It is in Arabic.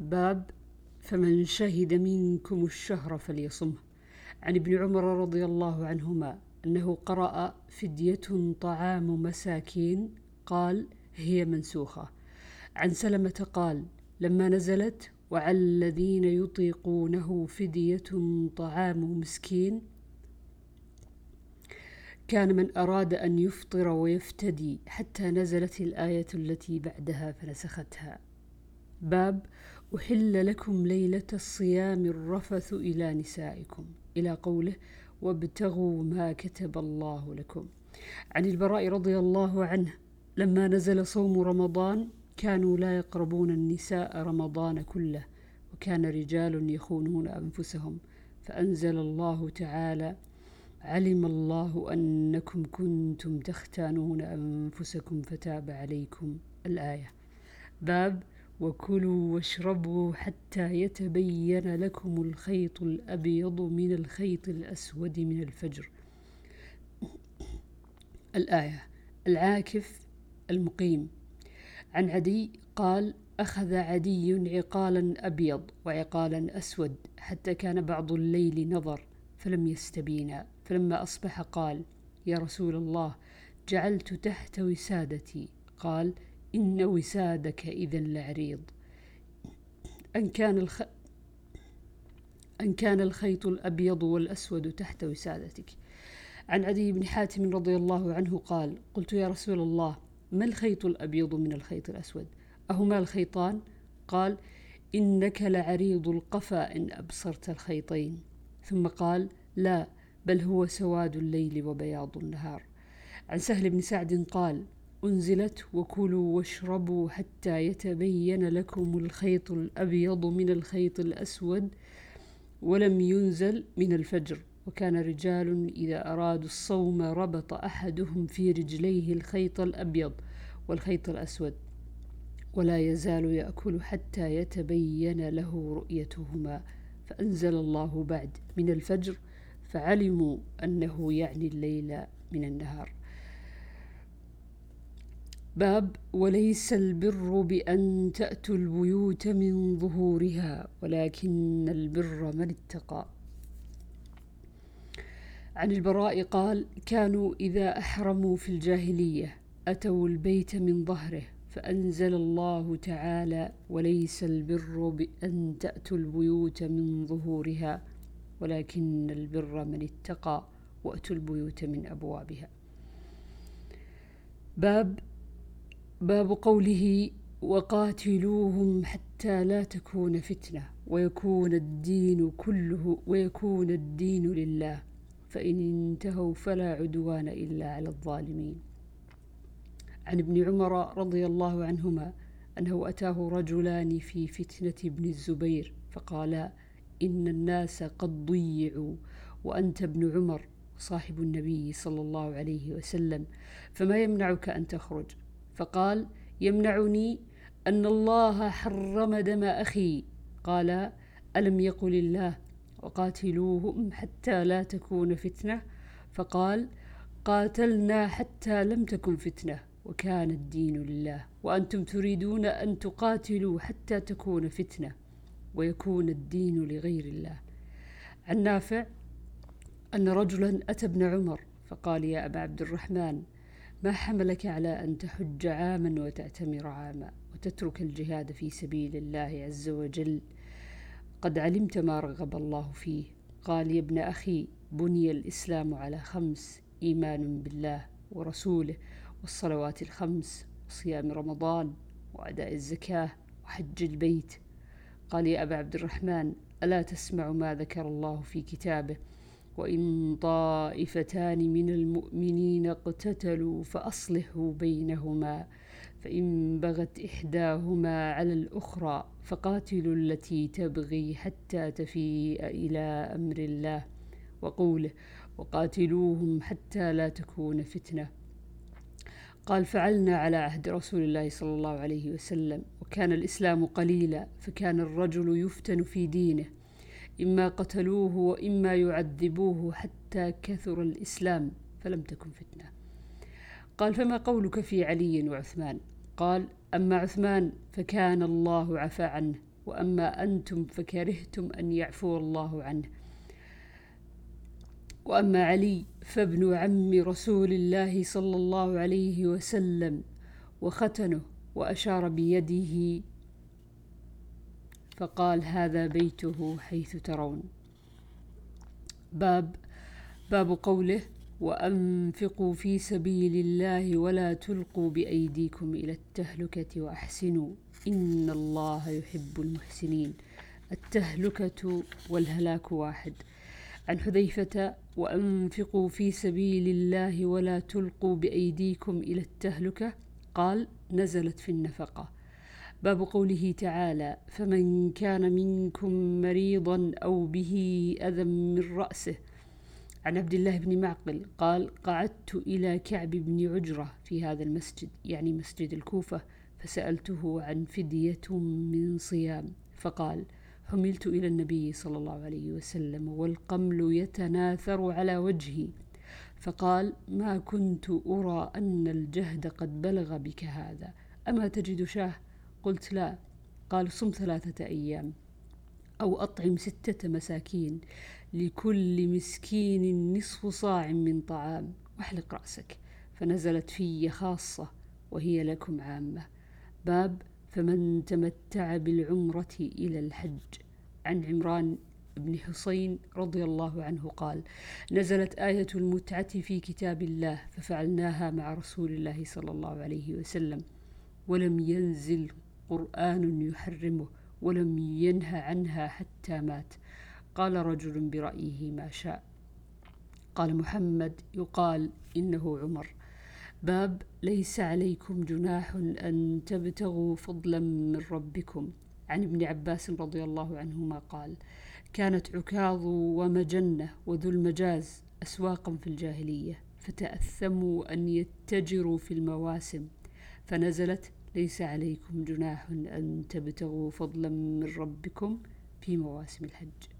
باب فمن شهد منكم الشهر فليصمه. عن ابن عمر رضي الله عنهما أنه قرأ فدية طعام مساكين قال هي منسوخة. عن سلمة قال لما نزلت وعلى الذين يطيقونه فدية طعام مسكين كان من أراد أن يفطر ويفتدي حتى نزلت الآية التي بعدها فنسختها. باب أحل لكم ليلة الصيام الرفث إلى نسائكم. إلى قوله وابتغوا ما كتب الله لكم. عن البراء رضي الله عنه لما نزل صوم رمضان كانوا لا يقربون النساء رمضان كله وكان رجال يخونون أنفسهم. فأنزل الله تعالى علم الله أنكم كنتم تختانون أنفسكم فتاب عليكم الآية. باب وكلوا واشربوا حتى يتبين لكم الخيط الأبيض من الخيط الأسود من الفجر. الآية. العاكف المقيم. عن عدي قال أخذ عدي عقالا أبيض وعقالا أسود حتى كان بعض الليل نظر فلم يستبينا. فلما أصبح قال يا رسول الله جعلت تحت وسادتي. قال إن وسادك إذا لعريض. أن كان الخ... أن كان الخيط الأبيض والأسود تحت وسادتك. عن عدي بن حاتم رضي الله عنه قال قلت يا رسول الله ما الخيط الأبيض من الخيط الأسود؟ أهما الخيطان؟ قال إنك لعريض القفا إن أبصرت الخيطين. ثم قال لا بل هو سواد الليل وبياض النهار. عن سهل بن سعد قال أنزلت وكلوا واشربوا حتى يتبين لكم الخيط الأبيض من الخيط الأسود ولم ينزل من الفجر. وكان رجال إذا أرادوا الصوم ربط أحدهم في رجليه الخيط الأبيض والخيط الأسود ولا يزال يأكل حتى يتبين له رؤيتهما. فأنزل الله بعد من الفجر فعلموا أنه يعني الليل من النهار. باب وليس البر بأن تأتوا البيوت من ظهورها ولكن البر من اتقى. عن البراء قال كانوا إذا أحرموا في الجاهلية أتوا البيت من ظهره فأنزل الله تعالى وليس البر بأن تأتوا البيوت من ظهورها ولكن البر من اتقى وأتوا البيوت من أبوابها. باب باب قوله وقاتلوهم حتى لا تكون فتنة ويكون الدين كله ويكون الدين لله فإن انتهوا فلا عدوان إلا على الظالمين. عن ابن عمر رضي الله عنهما أنه أتاه رجلان في فتنة ابن الزبير فقالا إن الناس قد ضيعوا وأنت ابن عمر صاحب النبي صلى الله عليه وسلم فما يمنعك أن تخرج؟ فقال يمنعني أن الله حرم دم أخي. قال ألم يقل الله وقاتلوهم حتى لا تكون فتنة؟ فقال قاتلنا حتى لم تكن فتنة وكان الدين لله وأنتم تريدون أن تقاتلوا حتى تكون فتنة ويكون الدين لغير الله. عن نافع أن رجلا أتى ابن عمر. فقال يا أبا عبد الرحمن ما حملك على أن تحج عاما وتعتمر عاما وتترك الجهاد في سبيل الله عز وجل. قد علمت ما رغب الله فيه. قال يا ابن أخي بني الإسلام على خمس إيمان بالله ورسوله والصلوات الخمس وصيام رمضان وأداء الزكاة وحج البيت. قال يا أبا عبد الرحمن ألا تسمع ما ذكر الله في كتابه؟ وإن طائفتان من المؤمنين اقتتلوا فأصلحوا بينهما فإن بغت إحداهما على الأخرى فقاتلوا التي تبغي حتى تفيء إلى أمر الله وقوله وقاتلوهم حتى لا تكون فتنة قال فعلنا على عهد رسول الله صلى الله عليه وسلم وكان الإسلام قليلا فكان الرجل يفتن في دينه إما قتلوه وإما يعذبوه حتى كثر الإسلام فلم تكن فتنة. قال فما قولك في علي وعثمان؟ قال أما عثمان فكان الله عفى عنه وأما أنتم فكرهتم أن يعفو الله عنه. وأما علي فابن عم رسول الله صلى الله عليه وسلم وختنه وأشار بيده فقال هذا بيته حيث ترون. باب باب قوله وأنفقوا في سبيل الله ولا تلقوا بأيديكم إلى التهلكة وأحسنوا. إن الله يحب المحسنين. التهلكة والهلاك واحد. عن حذيفة وأنفقوا في سبيل الله ولا تلقوا بأيديكم إلى التهلكة. قال نزلت في النفقة. باب قوله تعالى فمن كان منكم مريضا أو به أذى من رأسه. عن عبد الله بن معقل قال قعدت إلى كعب بن عجرة في هذا المسجد يعني مسجد الكوفة فسألته عن فدية من صيام فقال حملت إلى النبي صلى الله عليه وسلم والقمل يتناثر على وجهي. فقال ما كنت أرى أن الجهد قد بلغ بك هذا أما تجد شاه قلت لا. قال صم ثلاثة أيام أو أطعم ستة مساكين لكل مسكين نصف صاع من طعام. واحلق رأسك. فنزلت في خاصة وهي لكم عامة. باب فمن تمتع بالعمرة إلى الحج. عن عمران بن حسين رضي الله عنه قال نزلت آية المتعة في كتاب الله ففعلناها مع رسول الله صلى الله عليه وسلم ولم ينزل قرآن يحرمه ولم ينه عنها حتى مات. قال رجل برأيه ما شاء. قال محمد يقال إنه عمر. باب ليس عليكم جناح أن تبتغوا فضلا من ربكم. عن ابن عباس رضي الله عنهما قال كانت عكاظ ومجنة وذو المجاز أسواقا في الجاهلية فتأثموا أن يتجروا في المواسم فنزلت ليس عليكم جناح أن تبتغوا فضلا من ربكم في مواسم الحج.